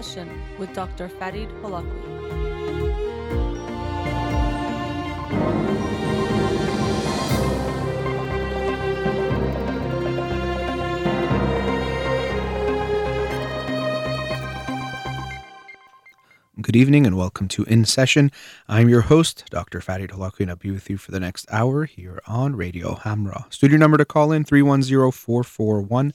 Session with Dr. Farid Holakwi. Good evening and welcome to In Session. I'm your host, Dr. Farid Holakwi, and I'll be with you for the next hour here on Radio Hamra. Studio number to call in 310 441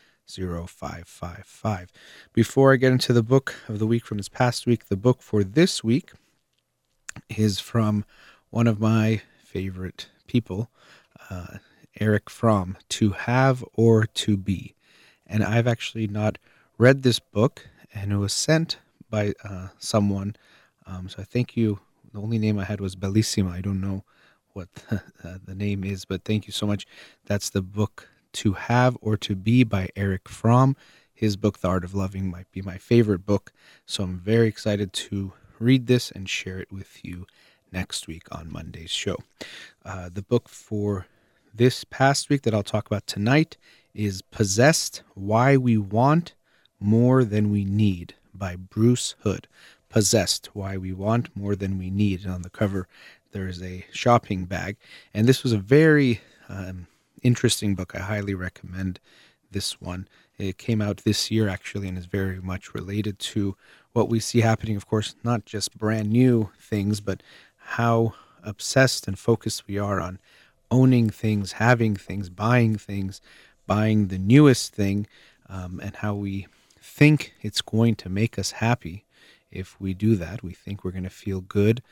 0555. Before I get into the book of the week from this past week, the book for this week is from one of my favorite people, uh, Erich Fromm, To Have or To Be. And I've actually not read this book, and it was sent by uh, someone. Um, so I thank you. The only name I had was Bellissima. I don't know what the, uh, the name is, but thank you so much. That's the book to Have or To Be by Erich Fromm. His book, The Art of Loving, might be my favorite book. So I'm very excited to read this and share it with you next week on Monday's show. Uh, the book for this past week that I'll talk about tonight is Possessed Why We Want More Than We Need by Bruce Hood. Possessed Why We Want More Than We Need. And on the cover, there is a shopping bag. And this was a very um, interesting book. I highly recommend this one. It came out this year actually and is very much related to what we see happening, of course, not just brand new things, but how obsessed and focused we are on owning things, having things, buying things, buying the newest thing, um, and how we think it's going to make us happy if we do that. We think we're going to feel good,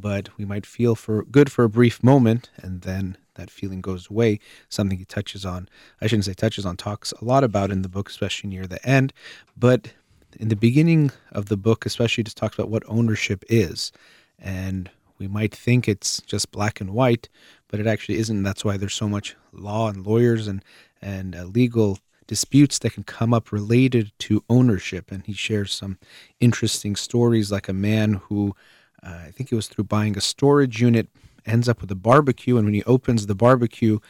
but we might feel for good for a brief moment and then that feeling goes away. Something he touches on, I shouldn't say touches on, talks a lot about in the book, especially near the end. But in the beginning of the book, especially, just talks about what ownership is. And we might think it's just black and white, but it actually isn't. That's why there's so much law and lawyers and, and uh, legal disputes that can come up related to ownership. And he shares some interesting stories, like a man who uh, I think it was through buying a storage unit ends up with a barbecue, and when he opens the barbecue,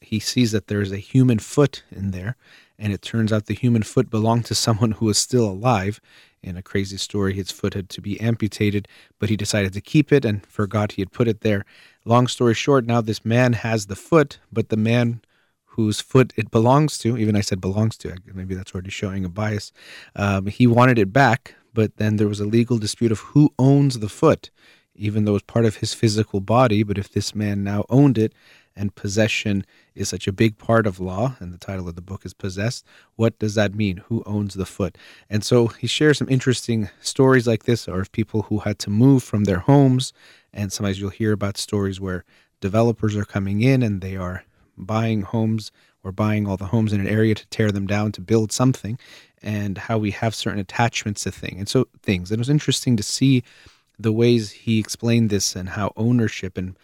he sees that there is a human foot in there, and it turns out the human foot belonged to someone who was still alive. In a crazy story, his foot had to be amputated, but he decided to keep it and forgot he had put it there. Long story short, now this man has the foot, but the man whose foot it belongs to, even I said belongs to, maybe that's already showing a bias, um, he wanted it back, but then there was a legal dispute of who owns the foot even though it's part of his physical body. But if this man now owned it, and possession is such a big part of law, and the title of the book is Possessed, what does that mean? Who owns the foot? And so he shares some interesting stories like this, or of people who had to move from their homes. And sometimes you'll hear about stories where developers are coming in and they are buying homes or buying all the homes in an area to tear them down to build something and how we have certain attachments to things and so things and it was interesting to see the ways he explained this and how ownership and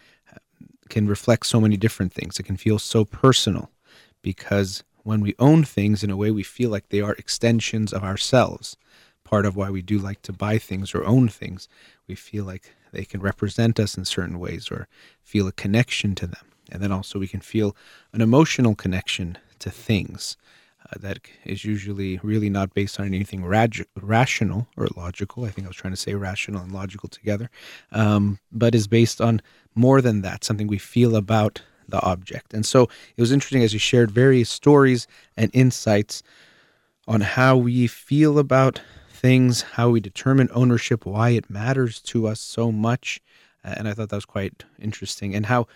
can reflect so many different things. It can feel so personal because when we own things in a way we feel like they are extensions of ourselves. Part of why we do like to buy things or own things, we feel like they can represent us in certain ways or feel a connection to them. And then also we can feel an emotional connection to things uh, that is usually really not based on anything rag- rational or logical. I think I was trying to say rational and logical together, um, but is based on more than that, something we feel about the object. And so it was interesting as you shared various stories and insights on how we feel about things, how we determine ownership, why it matters to us so much. And I thought that was quite interesting, and how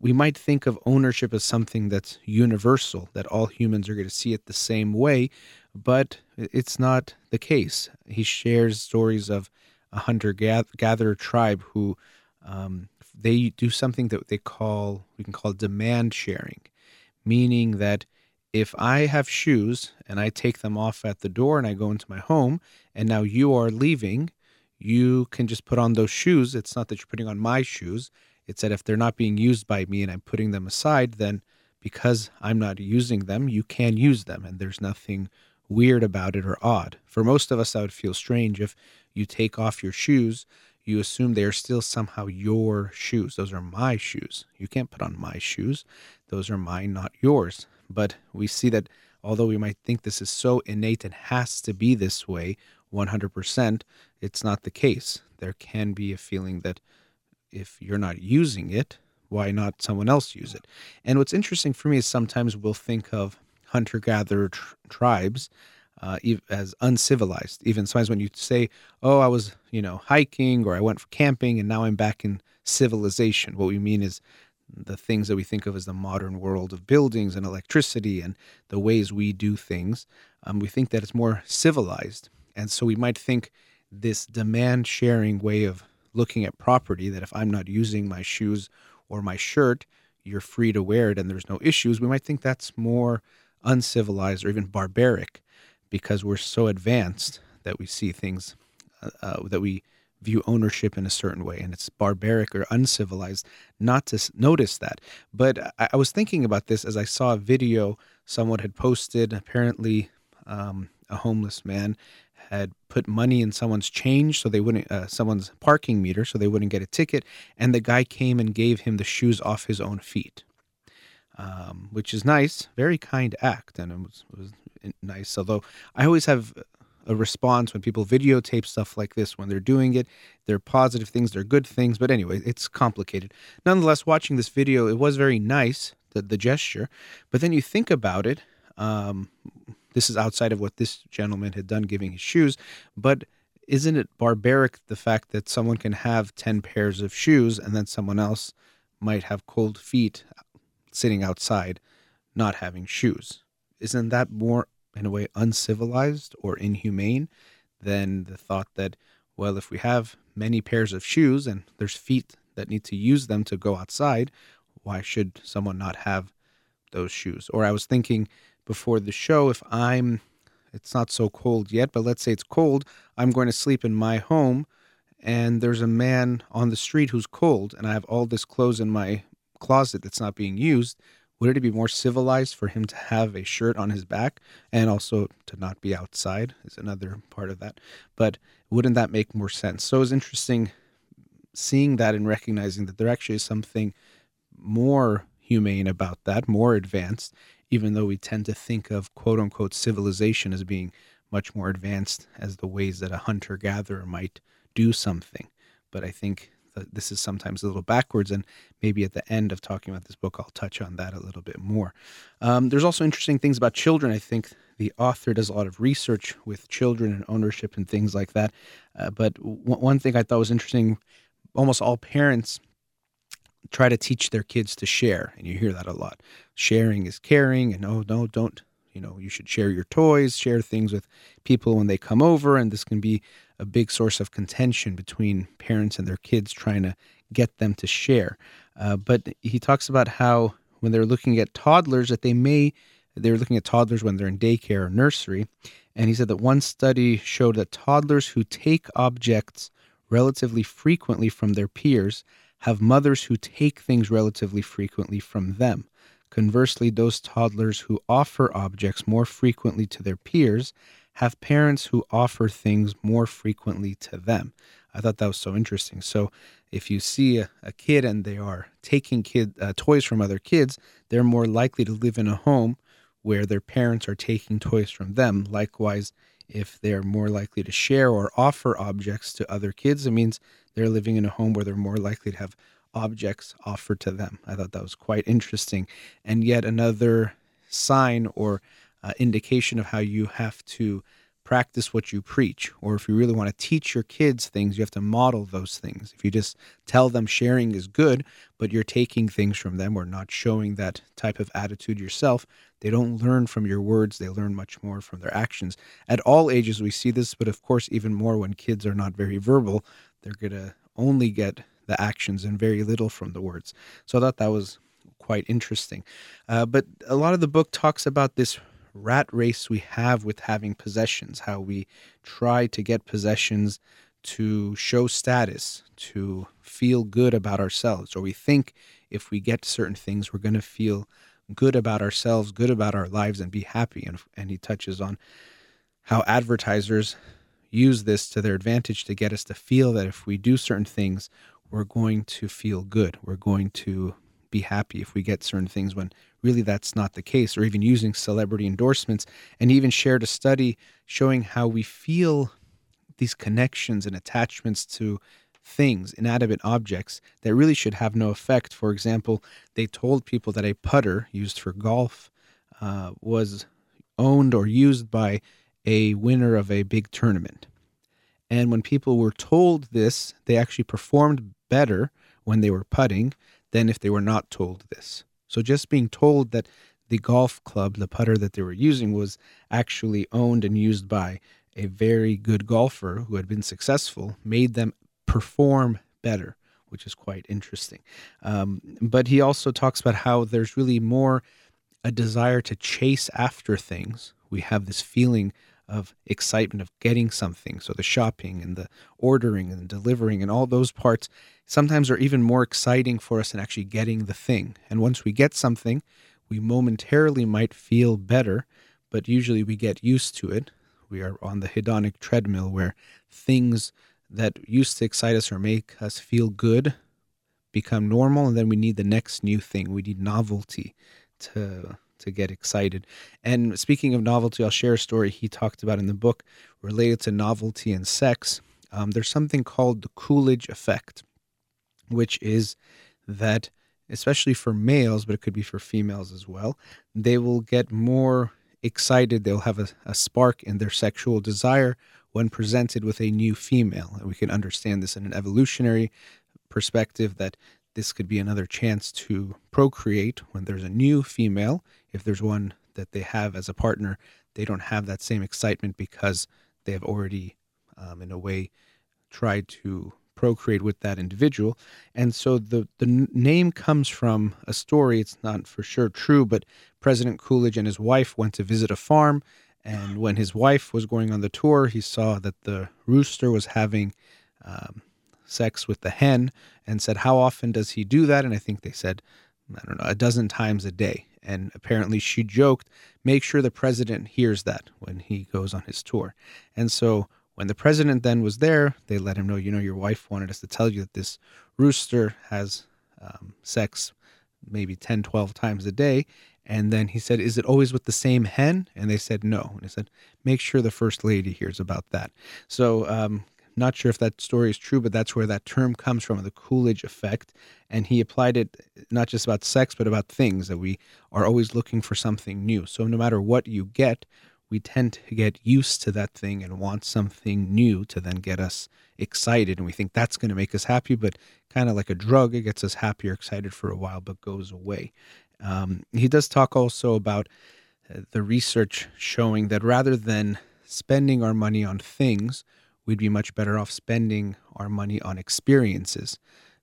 we might think of ownership as something that's universal, that all humans are going to see it the same way, but it's not the case. He shares stories of a hunter gatherer tribe who um, they do something that they call, we can call demand sharing, meaning that if I have shoes and I take them off at the door and I go into my home, and now you are leaving, you can just put on those shoes. It's not that you're putting on my shoes. It's that if they're not being used by me and I'm putting them aside, then because I'm not using them, you can use them. And there's nothing weird about it or odd. For most of us, that would feel strange if you take off your shoes, you assume they are still somehow your shoes. Those are my shoes. You can't put on my shoes. Those are mine, not yours. But we see that although we might think this is so innate and has to be this way 100%, it's not the case. There can be a feeling that if you're not using it, why not someone else use it? And what's interesting for me is sometimes we'll think of hunter gatherer tr- tribes uh, as uncivilized. Even sometimes when you say, "Oh, I was, you know, hiking or I went for camping, and now I'm back in civilization," what we mean is the things that we think of as the modern world of buildings and electricity and the ways we do things. Um, we think that it's more civilized, and so we might think this demand sharing way of looking at property that if I'm not using my shoes or my shirt, you're free to wear it and there's no issues. We might think that's more uncivilized or even barbaric because we're so advanced that we see things uh, uh, that we view ownership in a certain way and it's barbaric or uncivilized not to notice that but I, I was thinking about this as i saw a video someone had posted apparently um, a homeless man had put money in someone's change so they wouldn't uh, someone's parking meter so they wouldn't get a ticket and the guy came and gave him the shoes off his own feet. Um, which is nice very kind act and it was, it was nice. Although i always have a response when people videotape stuff like this when they're doing it. They're positive things they're good things but anyway it's complicated. Nonetheless watching this video it was very nice the, the gesture but then you think about it um, this is outside of what this gentleman had done giving his shoes but isn't it barbaric the fact that someone can have 10 pairs of shoes and then someone else might have cold feet sitting outside not having shoes? Isn't that more in a way uncivilized or inhumane than the thought that well if we have many pairs of shoes and there's feet that need to use them to go outside why should someone not have those shoes? Or i was thinking before the show if i'm it's not so cold yet but let's say it's cold i'm going to sleep in my home and there's a man on the street who's cold and i have all this clothes in my closet that's not being used would it be more civilized for him to have a shirt on his back and also to not be outside is another part of that but wouldn't that make more sense? So it's interesting seeing that and recognizing that there actually is something more humane about that more advanced even though we tend to think of quote unquote civilization as being much more advanced as the ways that a hunter gatherer might do something but i think that this is sometimes a little backwards. And maybe at the end of talking about this book, I'll touch on that a little bit more. Um, there's also interesting things about children. I think the author does a lot of research with children and ownership and things like that. Uh, but w- one thing I thought was interesting almost all parents try to teach their kids to share. And you hear that a lot. Sharing is caring. And oh, no, don't you know you should share your toys share things with people when they come over and this can be a big source of contention between parents and their kids trying to get them to share. Uh, but he talks about how when they're looking at toddlers, that they may they're looking at toddlers when they're in daycare or nursery, and he said that one study showed that toddlers who take objects relatively frequently from their peers have mothers who take things relatively frequently from them. Conversely, those toddlers who offer objects more frequently to their peers have parents who offer things more frequently to them. I thought that was so interesting. So, if you see a, a kid and they are taking kid uh, toys from other kids, they're more likely to live in a home where their parents are taking toys from them. Likewise, if they're more likely to share or offer objects to other kids, it means they're living in a home where they're more likely to have objects offered to them. I thought that was quite interesting. And yet another sign or uh, indication of how you have to practice what you preach. Or if you really want to teach your kids things, you have to model those things. If you just tell them sharing is good, but you're taking things from them or not showing that type of attitude yourself, they don't learn from your words. They learn much more from their actions. At all ages, we see this, but of course, even more when kids are not very verbal, they're going to only get the actions and very little from the words. So I thought that was quite interesting. Uh, but a lot of the book talks about this rat race we have with having possessions, how we try to get possessions to show status, to feel good about ourselves, or we think if we get certain things, we're going to feel good about ourselves, good about our lives, and be happy. And, and he touches on how advertisers use this to their advantage to get us to feel that if we do certain things, we're going to feel good. We're going to be happy if we get certain things when really that's not the case, or even using celebrity endorsements. And even shared a study showing how we feel these connections and attachments to things, inanimate objects, that really should have no effect. For example, they told people that a putter used for golf uh, was owned or used by a winner of a big tournament. And when people were told this, they actually performed better when they were putting than if they were not told this. So just being told that the golf club, the putter that they were using, was actually owned and used by a very good golfer who had been successful made them perform better, which is quite interesting. Um, but he also talks about how there's really more a desire to chase after things. We have this feeling of excitement of getting something. So the shopping and the ordering and delivering and all those parts sometimes are even more exciting for us than actually getting the thing. And once we get something, we momentarily might feel better, but usually we get used to it. We are on the hedonic treadmill where things that used to excite us or make us feel good become normal and then we need the next new thing. We need novelty to to get excited. And speaking of novelty, I'll share a story he talked about in the book related to novelty and sex. Um, there's something called the Coolidge effect, which is that, especially for males, but it could be for females as well, they will get more excited. They'll have a, a spark in their sexual desire when presented with a new female. And we can understand this in an evolutionary perspective that this could be another chance to procreate when there's a new female. If there's one that they have as a partner, they don't have that same excitement because they have already, um, in a way, tried to procreate with that individual. And so the, the name comes from a story. It's not for sure true, but President Coolidge and his wife went to visit a farm. And when his wife was going on the tour, he saw that the rooster was having um, sex with the hen and said, How often does he do that? And I think they said, I don't know, a dozen times a day. And apparently she joked, Make sure the president hears that when he goes on his tour. And so when the president then was there, they let him know, You know, your wife wanted us to tell you that this rooster has um, sex maybe 10, 12 times a day. And then he said, Is it always with the same hen? And they said, No. And he said, Make sure the first lady hears about that. So, um, not sure if that story is true, but that's where that term comes from, the Coolidge effect. And he applied it not just about sex, but about things that we are always looking for something new. So no matter what you get, we tend to get used to that thing and want something new to then get us excited. And we think that's going to make us happy, but kind of like a drug, it gets us happy or excited for a while, but goes away. Um, he does talk also about uh, the research showing that rather than spending our money on things, we'd be much better off spending our money on experiences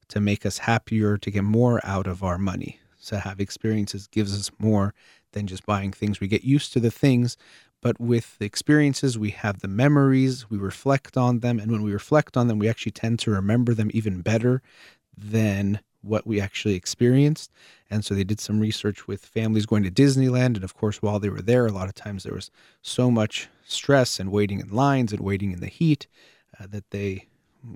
to make us happier, to get more out of our money. So, have experiences gives us more than just buying things. We get used to the things, but with the experiences, we have the memories, we reflect on them. And when we reflect on them, we actually tend to remember them even better than what we actually experienced. And so they did some research with families going to Disneyland. And of course, while they were there, a lot of times there was so much stress and waiting in lines and waiting in the heat uh, that they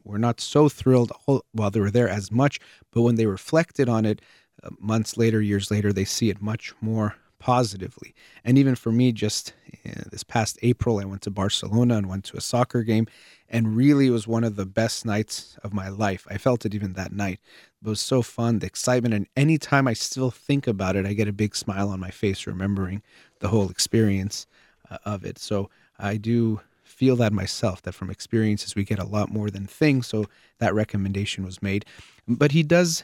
were not so thrilled while they were there as much. But when they reflected on it uh, months later, years later, they see it much more positively. And even for me, just uh, this past April, I went to Barcelona and went to a soccer game. And really, it was one of the best nights of my life. I felt it even that night. It was so fun, the excitement. And anytime I still think about it, I get a big smile on my face, remembering the whole experience uh, of it. So I do feel that myself, that from experiences, we get a lot more than things. So that recommendation was made. But he does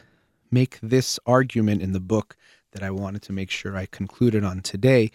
make this argument in the book that I wanted to make sure I concluded on today,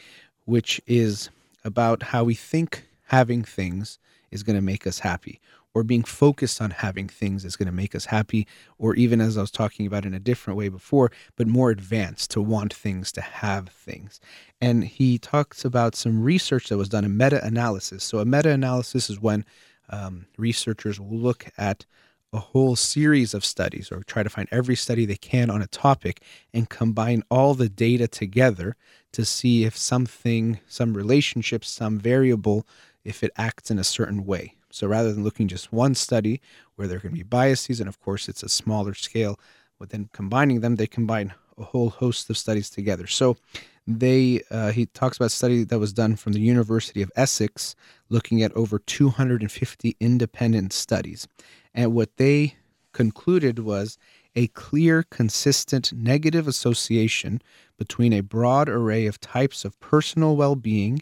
which is about how we think having things is going to make us happy, or being focused on having things is going to make us happy, or even as I was talking about in a different way before, but more advanced to want things, to have things. And he talks about some research that was done, a meta analysis. So, a meta analysis is when um, researchers will look at a whole series of studies or try to find every study they can on a topic and combine all the data together to see if something, some relationship, some variable, if it acts in a certain way. So rather than looking just one study where there can be biases, and of course it's a smaller scale, but then combining them, they combine a whole host of studies together. So they uh, he talks about a study that was done from the University of Essex, looking at over 250 independent studies, and what they concluded was a clear, consistent negative association between a broad array of types of personal well-being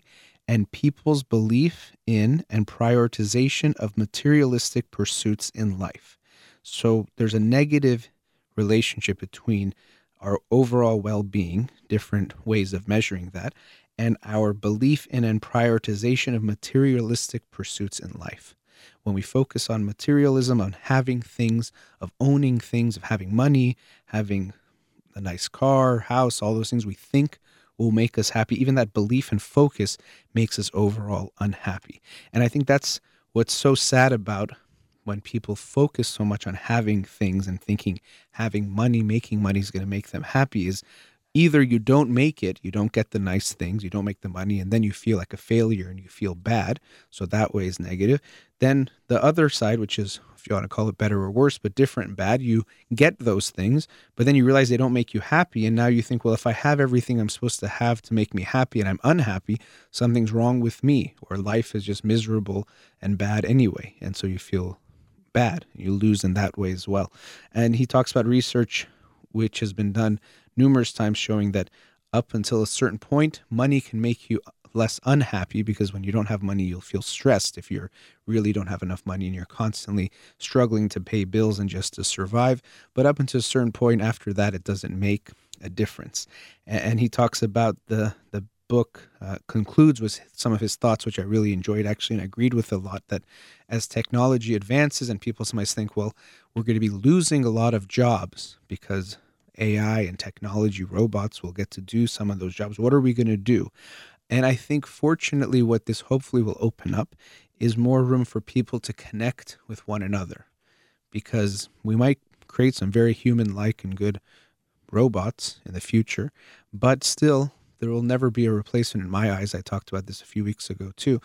and people's belief in and prioritization of materialistic pursuits in life. So there's a negative relationship between our overall well being, different ways of measuring that, and our belief in and prioritization of materialistic pursuits in life. When we focus on materialism, on having things, of owning things, of having money, having a nice car, house, all those things we think will make us happy. Even that belief and focus makes us overall unhappy. And I think that's what's so sad about when people focus so much on having things and thinking having money, making money is going to make them happy is either you don't make it, you don't get the nice things, you don't make the money, and then you feel like a failure and you feel bad. So that way is negative. Then the other side, which is if you want to call it better or worse, but different and bad, you get those things, but then you realize they don't make you happy. And now you think, well, if I have everything I'm supposed to have to make me happy and I'm unhappy, something's wrong with me, or life is just miserable and bad anyway. And so you feel bad. You lose in that way as well. And he talks about research which has been done numerous times showing that up until a certain point, money can make you less unhappy because when you don't have money, you'll feel stressed if you really don't have enough money and you're constantly struggling to pay bills and just to survive. But up until a certain point after that, it doesn't make a difference. And he talks about the the book uh, concludes with some of his thoughts, which I really enjoyed actually, and agreed with a lot that as technology advances and people sometimes think, well, we're going to be losing a lot of jobs because AI and technology, robots will get to do some of those jobs. What are we going to do? And I think, fortunately, what this hopefully will open up is more room for people to connect with one another because we might create some very human like and good robots in the future, but still, there will never be a replacement in my eyes. I talked about this a few weeks ago too,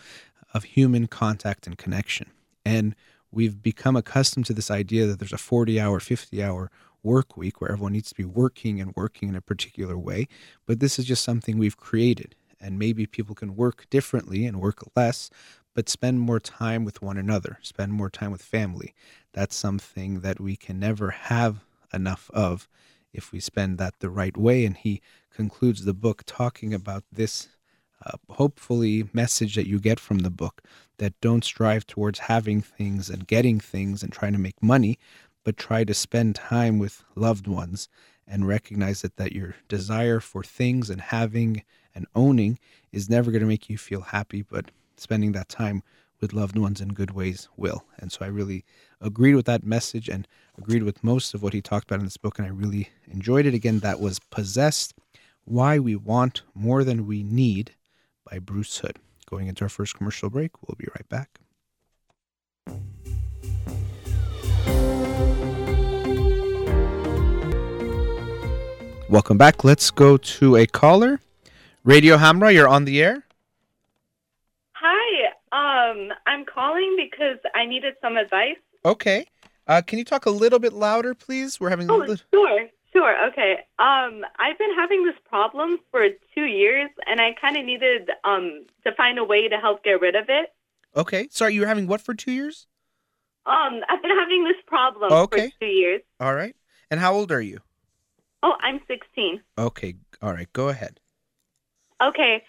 of human contact and connection. And we've become accustomed to this idea that there's a 40 hour, 50 hour work week where everyone needs to be working and working in a particular way. But this is just something we've created and maybe people can work differently and work less but spend more time with one another spend more time with family that's something that we can never have enough of if we spend that the right way and he concludes the book talking about this uh, hopefully message that you get from the book that don't strive towards having things and getting things and trying to make money but try to spend time with loved ones and recognize that, that your desire for things and having and owning is never going to make you feel happy, but spending that time with loved ones in good ways will. And so I really agreed with that message and agreed with most of what he talked about in this book, and I really enjoyed it. Again, that was Possessed Why We Want More Than We Need by Bruce Hood. Going into our first commercial break, we'll be right back. Welcome back. Let's go to a caller. Radio Hamra, you're on the air. Hi. Um, I'm calling because I needed some advice. Okay. Uh, can you talk a little bit louder, please? We're having. Oh, little... sure, sure. Okay. Um, I've been having this problem for two years, and I kind of needed um to find a way to help get rid of it. Okay. Sorry, you were having what for two years? Um, I've been having this problem okay. for two years. All right. And how old are you? Oh, I'm 16. Okay. All right. Go ahead. Okay.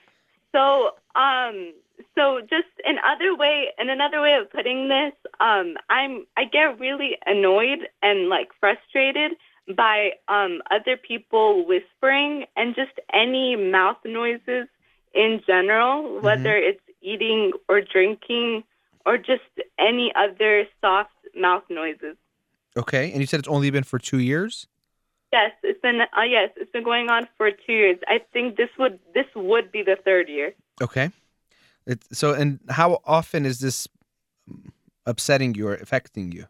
So, um, so just another way, and another way of putting this, um, I'm I get really annoyed and like frustrated by um other people whispering and just any mouth noises in general, mm-hmm. whether it's eating or drinking or just any other soft mouth noises. Okay, and you said it's only been for two years. Yes, it's been uh, yes, it's been going on for two years. I think this would this would be the third year. Okay, it, so and how often is this upsetting you or affecting you?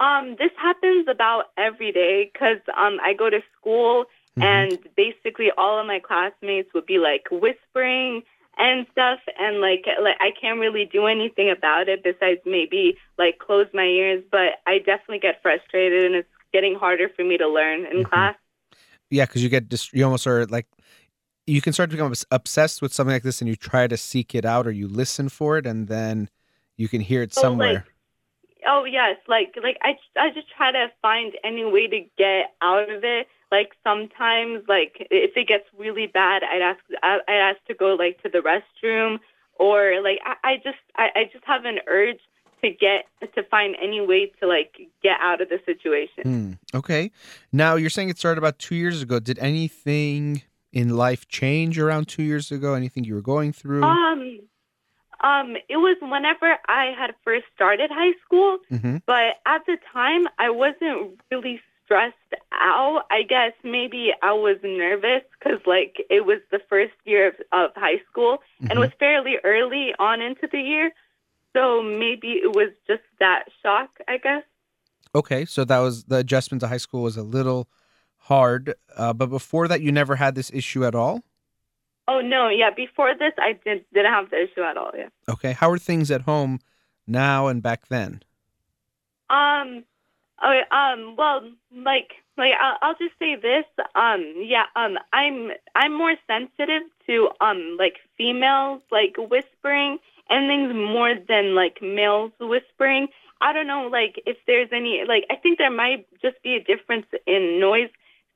Um, this happens about every day because um, I go to school Mhm. and basically all of my classmates would be like whispering and stuff, and like like I can't really do anything about it besides maybe like close my ears. But I definitely get frustrated, and it's getting harder for me to learn in Mhm. class. Yeah, because you get dis- you almost are like you can start to become obsessed with something like this, and you try to seek it out or you listen for it, and then you can hear it So, like, somewhere. Oh yes, like like I I just try to find any way to get out of it. Like sometimes, like if it gets really bad, I'd ask I I ask to go like to the restroom, or like I, I just I, I just have an urge to get to find any way to like get out of the situation. Hmm. Okay. Now you're saying it started about two years ago. Did anything in life change around two years ago? Anything you were going through? Um, um, it was whenever I had first started high school. hmm but at the time I wasn't really stressed out. I guess maybe I was nervous because like it was the first year of, of high school and it was fairly early on into the year. So maybe it was just that shock, I guess. Okay, so that was the adjustment to high school was a little hard, uh, but before that, you never had this issue at all. Oh no, yeah. Before this, I did, didn't have the issue at all. Yeah. Okay, how are things at home now and back then? Um. Okay. Um. Well, like, like I'll, I'll just say this. Um. Yeah. Um. I'm I'm more sensitive to um like females like whispering and things more than like males whispering. I don't know. Like if there's any like I think there might just be a difference in noise.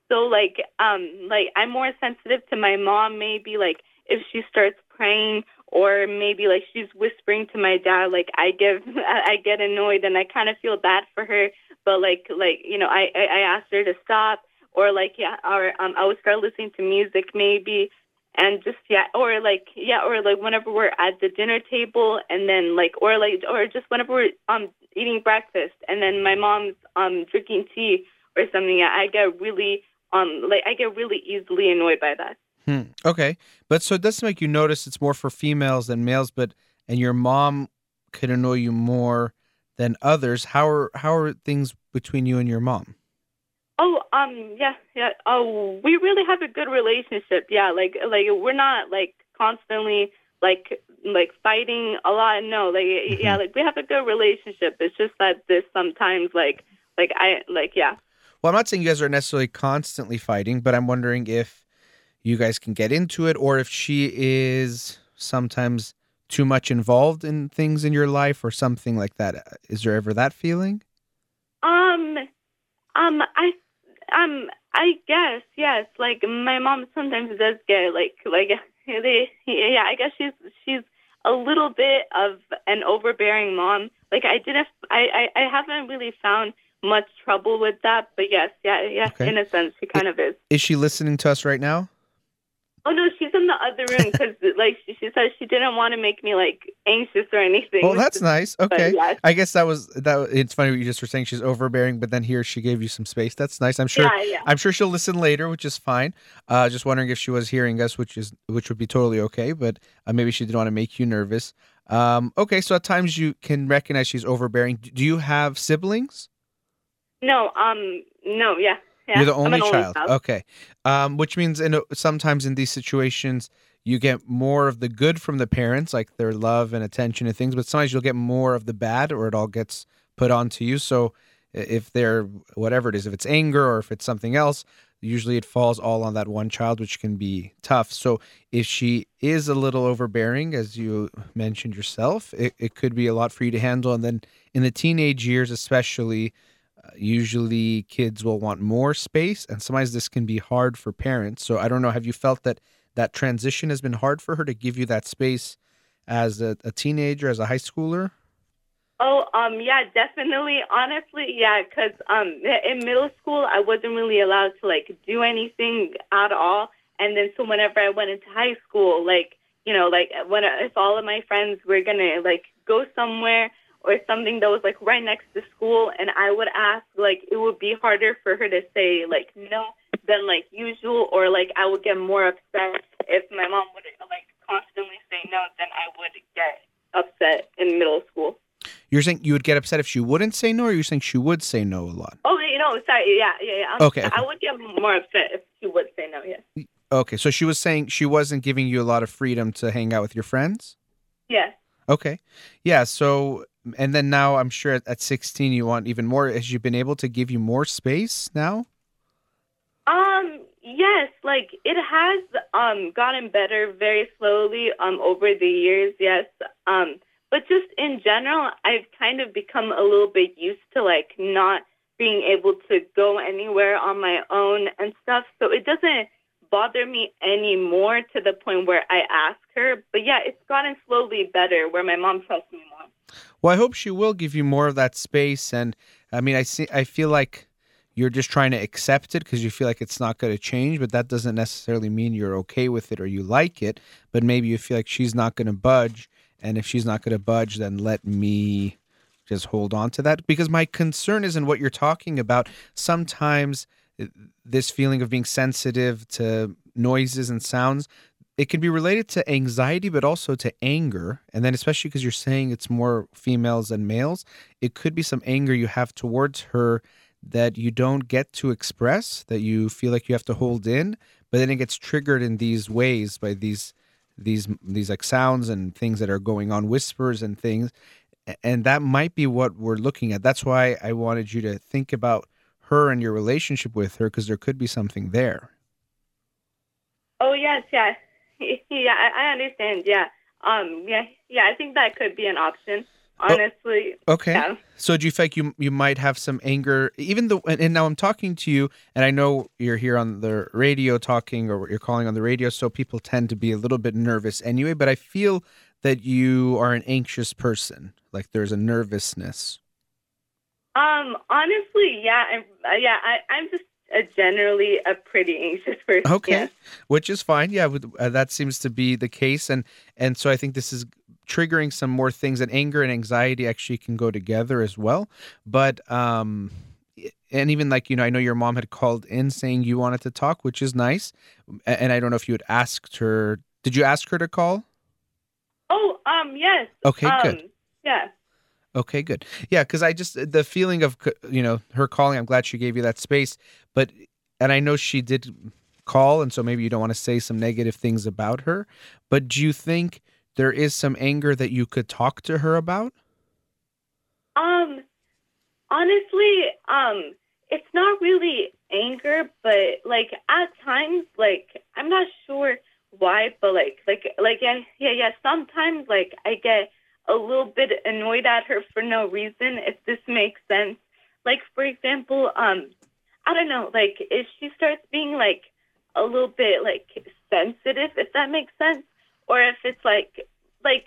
So like um like I'm more sensitive to my mom maybe like if she starts praying or maybe like she's whispering to my dad like i give i get annoyed and i kind of feel bad for her but like like you know i i, I asked her to stop or like yeah or um i would start listening to music maybe and just yeah or like yeah or like whenever we're at the dinner table and then like or like or just whenever we're um eating breakfast and then my mom's um drinking tea or something i get really um like i get really easily annoyed by that Hmm. Okay, but so it does make you notice it's more for females than males, but and your mom could annoy you more than others. How are how are things between you and your mom? Oh, um, yeah, yeah. Oh, we really have a good relationship. Yeah, like, like we're not like constantly like like fighting a lot. No, like, yeah, like we have a good relationship. It's just that this sometimes like like I like yeah. Well, I'm not saying you guys are necessarily constantly fighting, but I'm wondering if you guys can get into it, or if she is sometimes too much involved in things in your life, or something like that. Is there ever that feeling? Um, um, I, um, I guess yes. Like my mom sometimes does get like like they yeah. I guess she's she's a little bit of an overbearing mom. Like I didn't I I, I haven't really found much trouble with that, but yes, yeah, yeah. Okay. In a sense, she kind of is. Is she listening to us right now? Oh no, she's in the other room because like she, she said she didn't want to make me like anxious or anything. Well, that's nice. But, Okay. yes. I guess that was that. It's funny what you just were saying she's overbearing, but then here she gave you some space. That's nice. I'm sure. Yeah, yeah. I'm sure she'll listen later, which is fine. Uh, just wondering if she was hearing us, which is which would be totally okay. But uh, maybe she didn't want to make you nervous. Um, okay, so at times you can recognize she's overbearing. Do you have siblings? No, um, no, yeah. Yeah. You're the only an child. Okay, um, which means in sometimes in these situations you get more of the good from the parents, like their love and attention and things. But sometimes you'll get more of the bad, or it all gets put onto you. So if they're whatever it is, if it's anger or if it's something else, usually it falls all on that one child, which can be tough. So if she is a little overbearing, as you mentioned yourself, it, it could be a lot for you to handle. And then in the teenage years, especially, usually kids will want more space, and sometimes this can be hard for parents. So I don't know. Have you felt that that transition has been hard for her to give you that space as a, a teenager, as a high schooler? Oh, um, yeah, definitely. Honestly, yeah, because um, in middle school, I wasn't really allowed to like do anything at all. And then, so whenever I went into high school, like you know, like when if all of my friends were gonna like go somewhere or something that was like right next to school, and I would ask, like it would be harder for her to say like no than like usual, or like I would get more upset if my mom would like constantly say no, then I would get upset in middle school. You're saying you would get upset if she wouldn't say no, or you're saying she would say no a lot? Oh, you know, sorry. Yeah, yeah, yeah. Okay, okay. I would get more upset if she would say no. Yes. Okay, so she was saying she wasn't giving you a lot of freedom to hang out with your friends. Yes. Okay, yeah. So and then now I'm sure at, at 16 you want even more. Has you been able to give you more space now? Um. Yes. Like it has um gotten better very slowly um over the years. Yes. Um. But just in general, I've kind of become a little bit used to like not being able to go anywhere on my own and stuff. So it doesn't bother me anymore to the point where I ask her. But yeah, it's gotten slowly better where my mom trusts me more. Well, I hope she will give you more of that space. And I mean, I see. I feel like you're just trying to accept it because you feel like it's not going to change, but that doesn't necessarily mean you're okay with it or you like it. But maybe you feel like she's not going to budge, and if she's not going to budge, then let me just hold on to that because my concern isn't what you're talking about. Sometimes uh, this feeling of being sensitive to noises and sounds it can be related to anxiety but also to anger and then especially because you're saying it's more females than males it could be some anger you have towards her that you don't get to express that you feel like you have to hold in but then it gets triggered in these ways by these these these like sounds and things that are going on whispers and things and that might be what we're looking at. That's why i wanted you to think about her and your relationship with her because there could be something there. Oh yes, yeah, yeah. I, I understand. Yeah. Um. Yeah. Yeah. I think that could be an option. Honestly. okay Yeah. So do you feel like you you might have some anger, even though? And, now I'm talking to you, and I know you're here on the radio talking, or you're calling on the radio, so people tend to be a little bit nervous anyway. But I feel that you are an anxious person, like there's a nervousness. Um. Honestly, yeah. I'm. Yeah. I. I'm just a generally a pretty anxious person. Okay, yes. which is fine. Yeah, with- uh, that seems to be the case, and and so I think this is triggering some more things. And anger and anxiety actually can go together as well. But um, and even like you know, I know your mom had called in saying you wanted to talk, which is nice. And I don't know if you had asked her. Did you ask her to call? Oh. Um. Yes. Okay, um, good. Yeah. Okay, good. Yeah, because I just the feeling of you know her calling. I'm glad she gave you that space, but and I know she did call, and so maybe you don't want to say some negative things about her. But do you think there is some anger that you could talk to her about? Um, honestly, um, it's not really anger, but like at times, like I'm not sure why, but like, like, like, yeah, yeah, yeah. Sometimes, like, I get a little bit annoyed at her for no reason. If this makes sense, like, for example, um, I don't know, like, if she starts being like a little bit like sensitive, if that makes sense, or if it's like, like,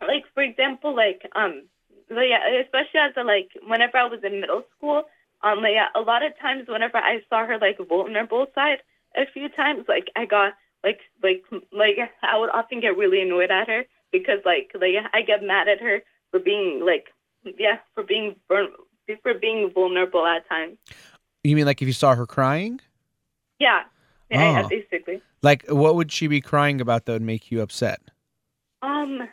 like for example, like, um, yeah, especially as a, like whenever I was in middle school, um, like, yeah, a lot of times whenever I saw her like vulnerable side, a few times like I got like like like I would often get really annoyed at her because like like I get mad at her for being like yeah for being burn, for being vulnerable at times. You mean like if you saw her crying? Yeah, yeah, Oh. basically. Like what would she be crying about that would make you upset? Um,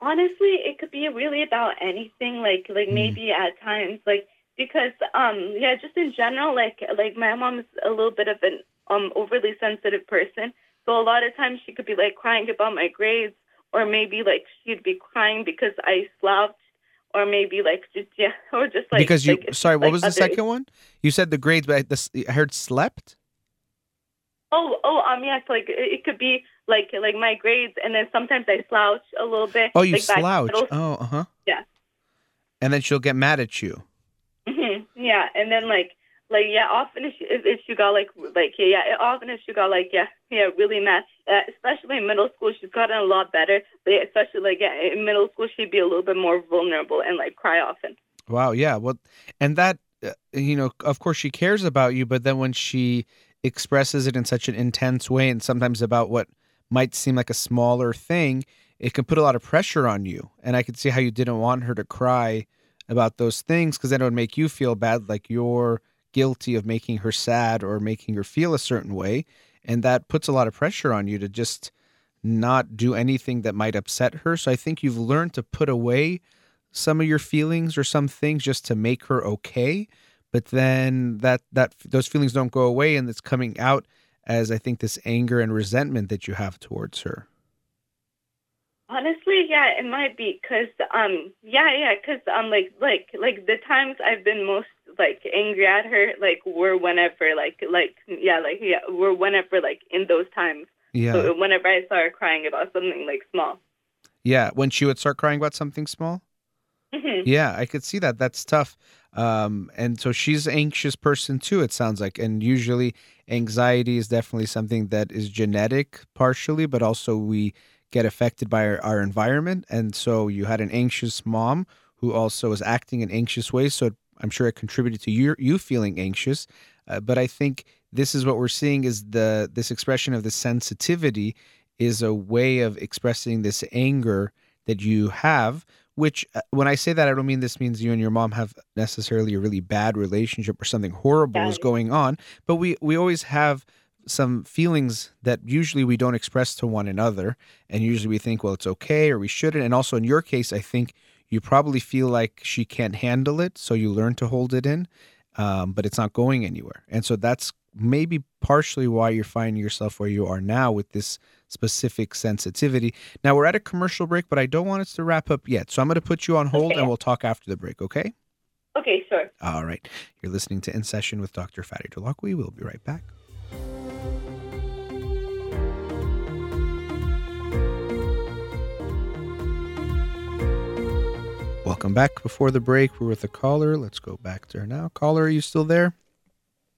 honestly, it could be really about anything. Like, like Mm. maybe at times, like because um, yeah, just in general, like like my mom is a little bit of an um overly sensitive person. So a lot of times she could be like crying about my grades, or maybe like she'd be crying because I slouched, or maybe like just yeah, or just like because you like, sorry, what like was the second one? You said the grades, but I, this, I heard slept. Oh, oh, um, yes, like it, it could be like like my grades, and then sometimes I slouch a little bit. Oh, you like slouch. Oh, uh huh. Yeah. And then she'll get mad at you. hmm Yeah, and then like like yeah, often if if she got like like yeah, yeah, often if she got like yeah, yeah, really mad. Uh, especially in middle school, she's gotten a lot better. But yeah, especially like yeah, in middle school, she'd be a little bit more vulnerable and like cry often. Wow. Yeah. Well, and that, uh, you know, of course she cares about you, but then when she expresses it in such an intense way and sometimes about what might seem like a smaller thing, it can put a lot of pressure on you. And I could see how you didn't want her to cry about those things because then it would make you feel bad, like you're guilty of making her sad or making her feel a certain way. And that puts a lot of pressure on you to just not do anything that might upset her. So I think you've learned to put away some of your feelings or some things just to make her okay but then that that those feelings don't go away and it's coming out as i think this anger and resentment that you have towards her Honestly, yeah, it might be because um yeah yeah because um like like like the times I've been most like angry at her like were whenever like like yeah like yeah were whenever like in those times. Yeah. So whenever I saw her crying about something like small. Yeah when she would start crying about something small? Hmm yeah i could see that. That's tough. Um and so she's an anxious person too it sounds like. And usually anxiety is definitely something that is genetic partially but also we get affected by our, our environment. And so you had an anxious mom who also was acting in anxious ways. So i'm sure it contributed to you you feeling anxious uh, but i think this is what we're seeing is the this expression of the sensitivity is a way of expressing this anger that you have which uh, when i say that i don't mean this means you and your mom have necessarily a really bad relationship or something horrible is going on but we we always have some feelings that usually we don't express to one another and usually we think well it's okay or we shouldn't and also in your case i think you probably feel like she can't handle it so you learn to hold it in um, but it's not going anywhere. And so that's maybe partially why you're finding yourself where you are now with this specific sensitivity. Now we're at a commercial break but i don't want us to wrap up yet so i'm going to put you on hold Okay. and we'll talk after the break okay? Okay sure. All right. You're listening to in session with dr Farid Holakouee. we'll be right back Welcome back. Before the break, we're with a caller. Let's go back there now. Caller, are you still there?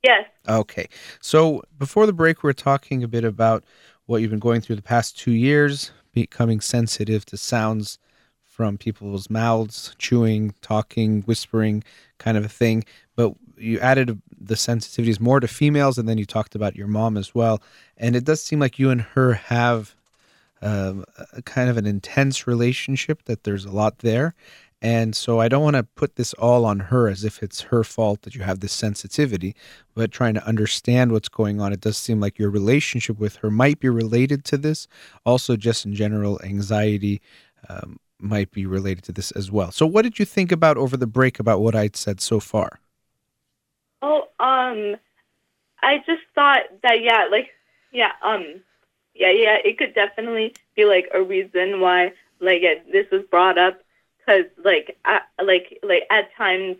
yes Okay. So before the break, we are talking a bit about what you've been going through the past two years, becoming sensitive to sounds from people's mouths, chewing, talking, whispering, kind of a thing. But you added the sensitivities more to females, and then you talked about your mom as well. And it does seem like you and her have um, a kind of an intense relationship, that there's a lot there. And so I don't want to put this all on her as if it's her fault that you have this sensitivity, but trying to understand what's going on. It does seem like your relationship with her might be related to this. Also, just in general, anxiety um, might be related to this as well. So, what did you think about over the break about what I'd said so far? oh um I just thought that yeah like yeah um yeah yeah it could definitely be like a reason why like this was brought up because like I, like like at times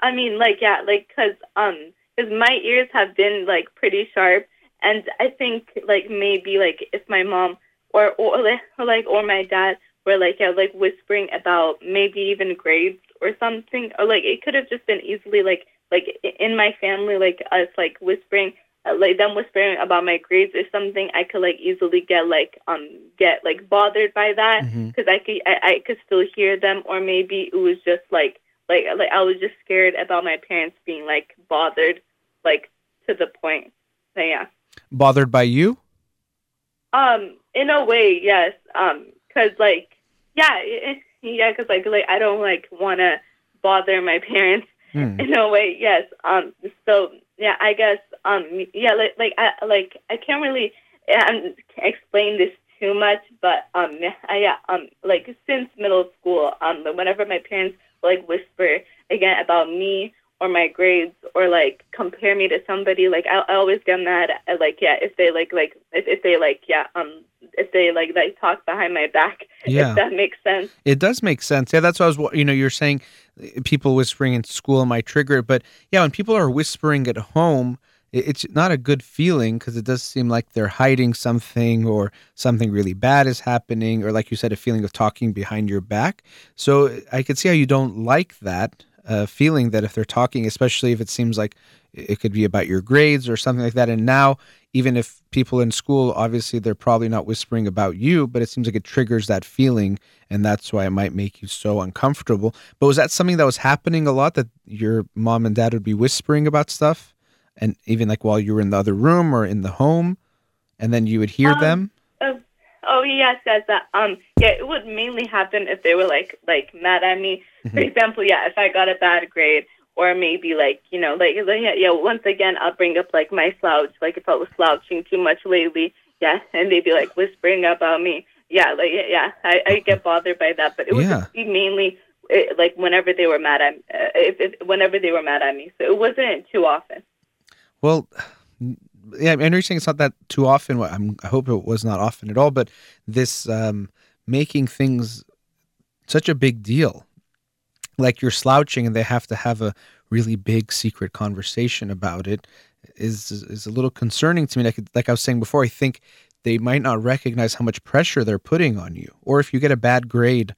I- mean like yeah like because um because my ears have been like pretty sharp and I think like maybe like if my mom or or like or, my dad were like yeah like whispering about maybe even grades or something or like it could have just been easily like like in my family like us like whispering like them whispering about my grades or something I could like easily get like um get like bothered by that because I could I, I could still hear them or maybe it was just like like like I was just scared about my parents being like bothered like to the point. So yeah. Bothered by you? um in a way yes. Um because like yeah it, yeah because like like I don't like want to bother my parents Hmm. in a way yes. Um so yeah i guess um yeah like like i like i can't really um explain this too much but um I, yeah um like since middle school um whenever my parents like whisper again about me or my grades or like compare me to somebody like i, I always get mad at like yeah if they like like if, if they like yeah um if they like like talk behind my back Yeah. if that makes sense It does make sense. Yeah, that's what I was. You know, you're saying uh, people whispering in school might trigger it, but yeah, when people are whispering at home, it's not a good feeling because it does seem like they're hiding something or something really bad is happening, or like you said, a feeling of talking behind your back. So I could see how you don't like that uh, feeling that if they're talking, especially if it seems like it could be about your grades or something like that. And now, even if people in school, obviously, they're probably not whispering about you, but it seems like it triggers that feeling. And that's why it might make you so uncomfortable. But was that something that was happening a lot that your mom and dad would be whispering about stuff? And even like while you were in the other room or in the home, and then you would hear Um, them? Oh, oh yes, yes. That, um, yeah, it would mainly happen if they were like like mad at me. For Mhm. example, yeah, if I got a bad grade, or maybe like you know, like yeah, yeah. Once again, I'll bring up like my slouch, like if I was slouching too much lately, yeah, and they'd be like whispering about me. Yeah, like yeah. I, I get bothered by that, but it would Yeah. just be mainly it, like whenever they were mad at uh, if, if, whenever they were mad at me. So it wasn't too often. Well, yeah, I understand it's not that too often. I'm, I hope it was not often at all. But this um, making things such a big deal, like you're slouching and they have to have a really big secret conversation about it, is is a little concerning to me. Like like I was saying before, I think they might not recognize how much pressure they're putting on you, or if you get a bad grade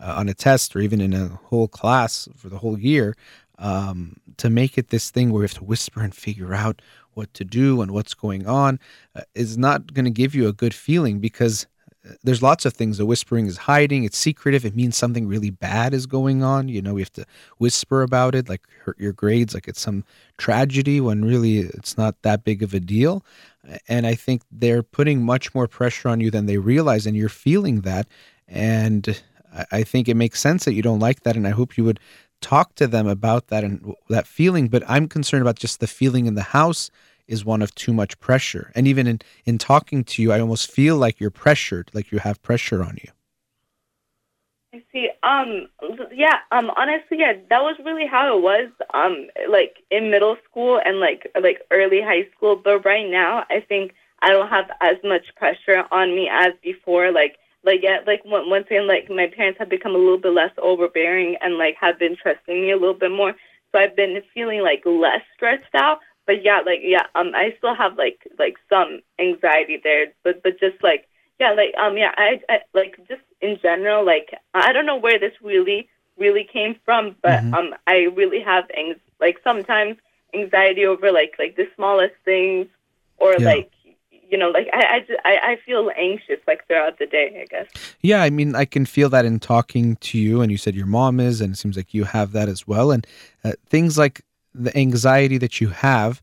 uh, on a test or even in a whole class for the whole year, um, to make it this thing where you have to whisper and figure out what to do and what's going on uh, is not going to give you a good feeling because there's lots of things. The whispering is hiding. It's secretive. It means something really bad is going on. You know, we have to whisper about it, like hurt your grades, like it's some tragedy when really it's not that big of a deal. And I think they're putting much more pressure on you than they realize, and you're feeling that. And I think it makes sense that you don't like that, and I hope you would talk to them about that and that feeling. But I'm concerned about just the feeling in the house is one of too much pressure, and even in in talking to you, I almost feel like you're pressured, like you have pressure on you. I see. Um, yeah. Um, honestly, yeah, that was really how it was. Um, like in middle school and like like early high school. But right now, I think I don't have as much pressure on me as before. Like like yeah, like one thing, like my parents have become a little bit less overbearing and like have been trusting me a little bit more. So I've been feeling like less stressed out. But yeah, like yeah, um, I still have like like some anxiety there, but but just like yeah, like um, yeah, I, I like just in general, like I don't know where this really really came from, but mm-hmm. um, I really have ang- like sometimes anxiety over like like the smallest things or yeah. like you know, like I, I, I feel anxious like throughout the day, I guess. Yeah, I mean, I can feel that in talking to you, and you said your mom is, and it seems like you have that as well. And uh, things like the anxiety that you have,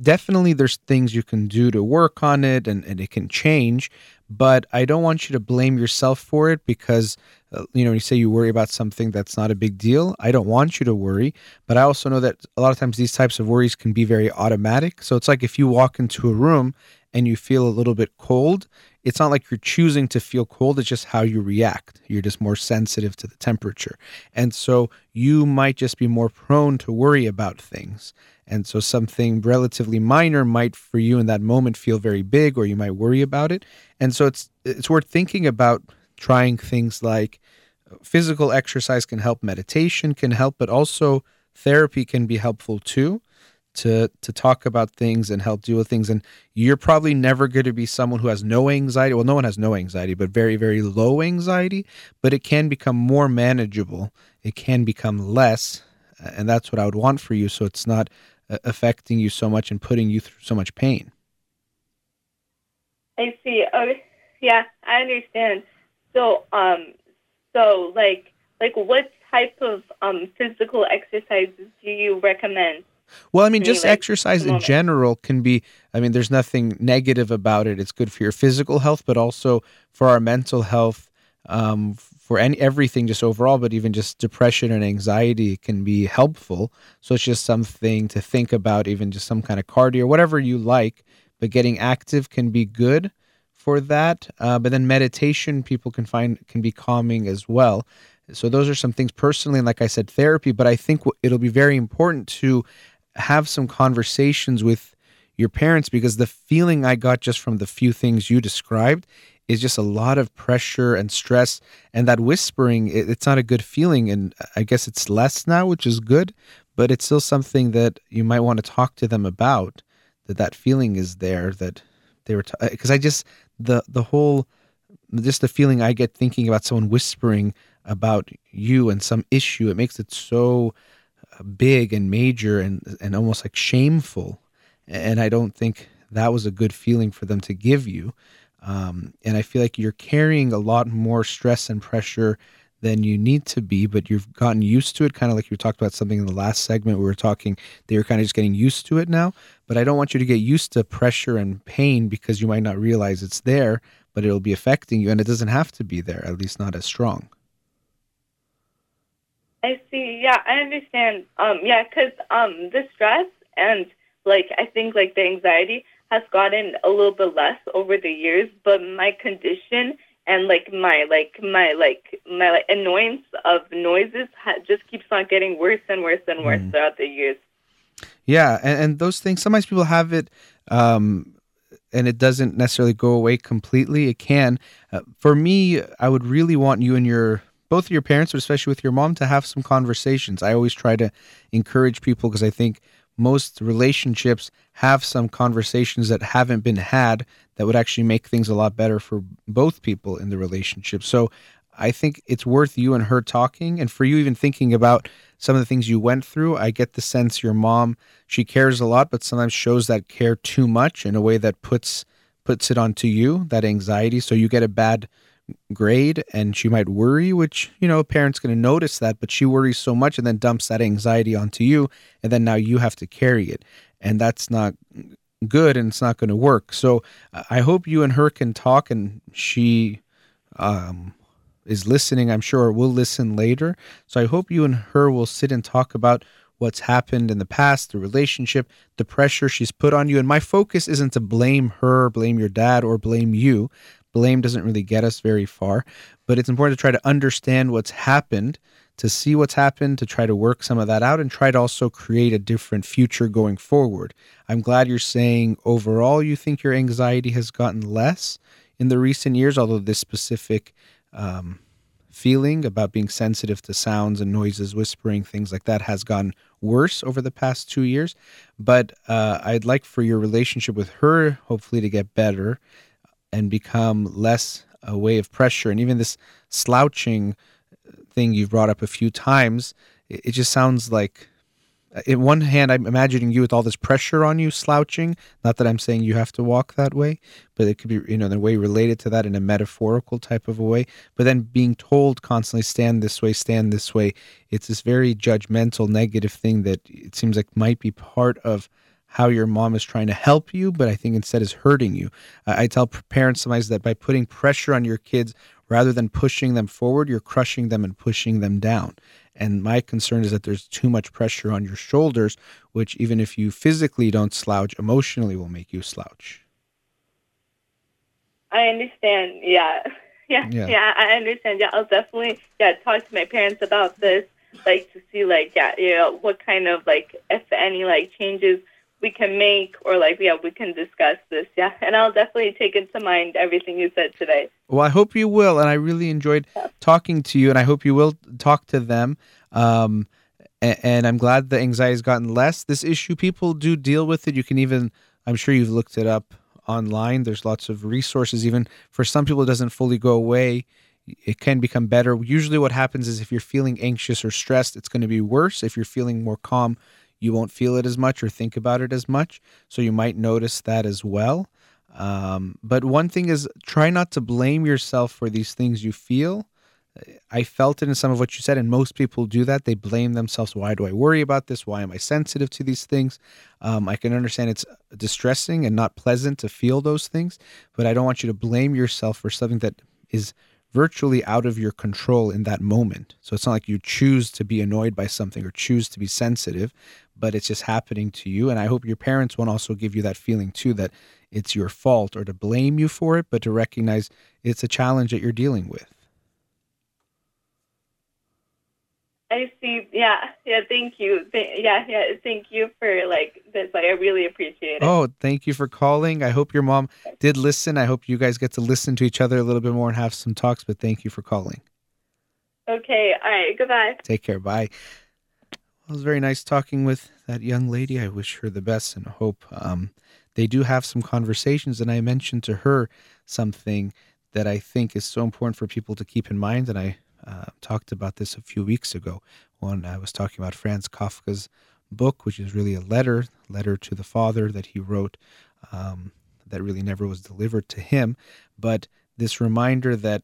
definitely there's things you can do to work on it, and, and it can change. But I don't want you to blame yourself for it because, uh, you know, you say you worry about something that's not a big deal. I don't want you to worry. But I also know that a lot of times these types of worries can be very automatic. So it's like if you walk into a room and you feel a little bit cold, it's not like you're choosing to feel cold, it's just how you react. You're just more sensitive to the temperature. And so you might just be more prone to worry about things. And so something relatively minor might for you in that moment feel very big or you might worry about it. And so it's it's worth thinking about trying things like uh, physical exercise can help, meditation can help, but also therapy can be helpful too to to talk about things and help deal with things. And you're probably never going to be someone who has no anxiety. Well no one has no anxiety but very very low anxiety. But it can become more manageable. It can become less and that's what I would want for you so it's not uh, affecting you so much and putting you through so much pain. I see. Okay yeah I understand. So um so like like what type of um physical exercises do you recommend well, I mean, just exercise in general can be, I mean, there's nothing negative about it. It's good for your physical health, but also for our mental health, um, for any, everything just overall, but even just depression and anxiety can be helpful. So it's just something to think about, even just some kind of cardio, whatever you like. But getting active can be good for that. Uh, but then meditation, people can find can be calming as well. So those are some things personally, and like I said, therapy. But I think it'll be very important to have some conversations with your parents because the feeling I got just from the few things you described is just a lot of pressure and stress and that whispering it, it's not a good feeling. And I guess it's less now which is good but it's still something that you might want to talk to them about that that feeling is there that they were because t- I just the the whole just the feeling I get thinking about someone whispering about you and some issue it makes it so big and major and and almost like shameful. And i don't think that was a good feeling for them to give you. Um, and i feel like you're carrying a lot more stress and pressure than you need to be but you've gotten used to it kind of like you talked about something in the last segment. We were talking they were kind of just getting used to it now but i don't want you to get used to pressure and pain because you might not realize it's there but it'll be affecting you and it doesn't have to be there at least not as strong I see. Yeah, I understand. Um, yeah, because um, the stress and like I think like the anxiety has gotten a little bit less over the years, but my condition and like my like my like my like, annoyance of noises ha- just keeps on getting worse and worse and worse Mm. throughout the years. Yeah, and, and those things. Sometimes people have it, um, and it doesn't necessarily go away completely. It can. Uh, for me, I would really want you and your both of your parents, but especially with your mom, to have some conversations. I always try to encourage people because I think most relationships have some conversations that haven't been had that would actually make things a lot better for both people in the relationship. So I think it's worth you and her talking and for you even thinking about some of the things you went through. I get the sense your mom, she cares a lot, but sometimes shows that care too much in a way that puts puts it onto you, that anxiety. So you get a bad grade and she might worry, which, you know, a parent's going to notice that, but she worries so much and then dumps that anxiety onto you. And then now you have to carry it. And that's not good and it's not going to work. So I hope you and her can talk and she um, is listening, I'm sure, will listen later. So I hope you and her will sit and talk about what's happened in the past, the relationship, the pressure she's put on you. And my focus isn't to blame her, blame your dad, or blame you. Blame doesn't really get us very far, but it's important to try to understand what's happened, to see what's happened, to try to work some of that out, and try to also create a different future going forward. I'm glad you're saying overall you think your anxiety has gotten less in the recent years, although this specific um, feeling about being sensitive to sounds and noises, whispering, things like that has gotten worse over the past two years. But uh, I'd like for your relationship with her hopefully to get better and become less a way of pressure. And even this slouching thing you've brought up a few times, it, it just sounds like. Uh, in one hand, I'm imagining you with all this pressure on you, slouching. Not that I'm saying you have to walk that way, but it could be, you know, in a way related to that in a metaphorical type of a way. But then being told constantly, stand this way, stand this way, it's this very judgmental, negative thing that it seems like might be part of how your mom is trying to help you, but I think instead is hurting you. I, I tell parents sometimes that by putting pressure on your kids rather than pushing them forward, you're crushing them and pushing them down. And my concern is that there's too much pressure on your shoulders, which even if you physically don't slouch, emotionally will make you slouch. I understand. Yeah. Yeah. Yeah. Yeah. I understand. Yeah. I'll definitely yeah talk to my parents about this, like to see like yeah you know what kind of like if any like changes we can make or like yeah we can discuss this yeah and I'll definitely take into mind everything you said today. Well, I hope you will, and I really enjoyed talking to you, and I hope you will talk to them. Um, and I'm glad the anxiety's gotten less. This issue, people do deal with it. You can even, I'm sure you've looked it up online. There's lots of resources. Even for some people, it doesn't fully go away. It can become better. Usually, what happens is if you're feeling anxious or stressed, it's going to be worse. If you're feeling more calm, you won't feel it as much or think about it as much. So you might notice that as well. Um, but one thing is try not to blame yourself for these things you feel. I felt it in some of what you said, and most people do that. They blame themselves. Why do I worry about this? Why am I sensitive to these things? Um, I can understand it's distressing and not pleasant to feel those things, but I don't want you to blame yourself for something that is virtually out of your control in that moment. So it's not like you choose to be annoyed by something or choose to be sensitive, but it's just happening to you. And I hope your parents won't also give you that feeling too that it's your fault or to blame you for it, but to recognize it's a challenge that you're dealing with. I see. Yeah. Yeah. Thank you. Yeah. Yeah. Thank you for like this. Like I really appreciate it. Oh, thank you for calling. I hope your mom did listen. I hope you guys get to listen to each other a little bit more and have some talks, but thank you for calling. Okay. All right. Goodbye. Take care. Bye. It was very nice talking with that young lady. I wish her the best and hope um, they do have some conversations. And I mentioned to her something that I think is so important for people to keep in mind. And I uh, talked about this a few weeks ago when I was talking about Franz Kafka's book, which is really a letter, letter to the father that he wrote um, that really never was delivered to him. But this reminder that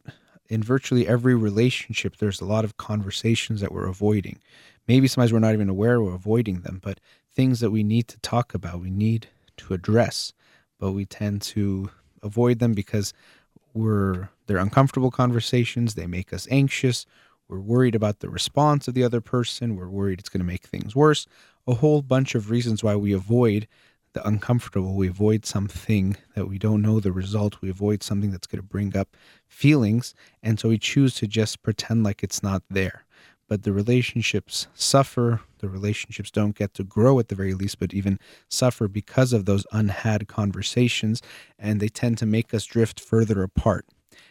in virtually every relationship, there's a lot of conversations that we're avoiding. Maybe sometimes we're not even aware we're avoiding them, but things that we need to talk about, we need to address, but we tend to avoid them because we're they're uncomfortable conversations. They make us anxious. We're worried about the response of the other person. We're worried it's going to make things worse. A whole bunch of reasons why we avoid the uncomfortable. We avoid something that we don't know the result. We avoid something that's going to bring up feelings. And so we choose to just pretend like it's not there. But the relationships suffer. The relationships don't get to grow at the very least, but even suffer because of those unhad conversations. And they tend to make us drift further apart.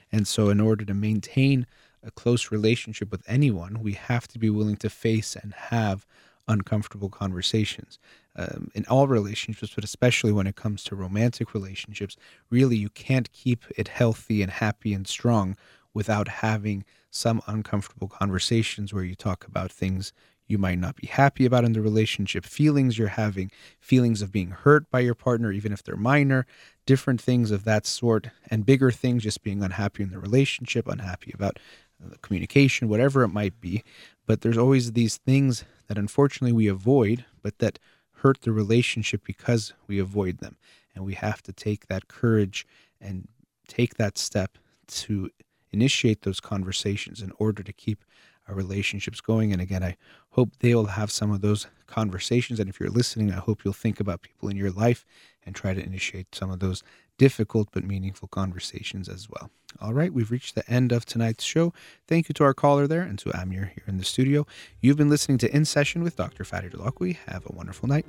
And so, in order to maintain a close relationship with anyone, we have to be willing to face and have uncomfortable conversations. Um, in all relationships, but especially when it comes to romantic relationships, really you can't keep it healthy and happy and strong without having some uncomfortable conversations where you talk about things you might not be happy about in the relationship, feelings you're having, feelings of being hurt by your partner, even if they're minor, different things of that sort, and bigger things, just being unhappy in the relationship, unhappy about uh, the communication, whatever it might be. But there's always these things that unfortunately we avoid, but that hurt the relationship because we avoid them. And we have to take that courage and take that step to initiate those conversations in order to keep our relationships going. And again, I hope they'll have some of those conversations. And if you're listening, I hope you'll think about people in your life and try to initiate some of those difficult but meaningful conversations as well. All right, we've reached the end of tonight's show. Thank you to our caller there and to Amir here in the studio. You've been listening to In Session with Dr. Farid Holakouee. Have a wonderful night.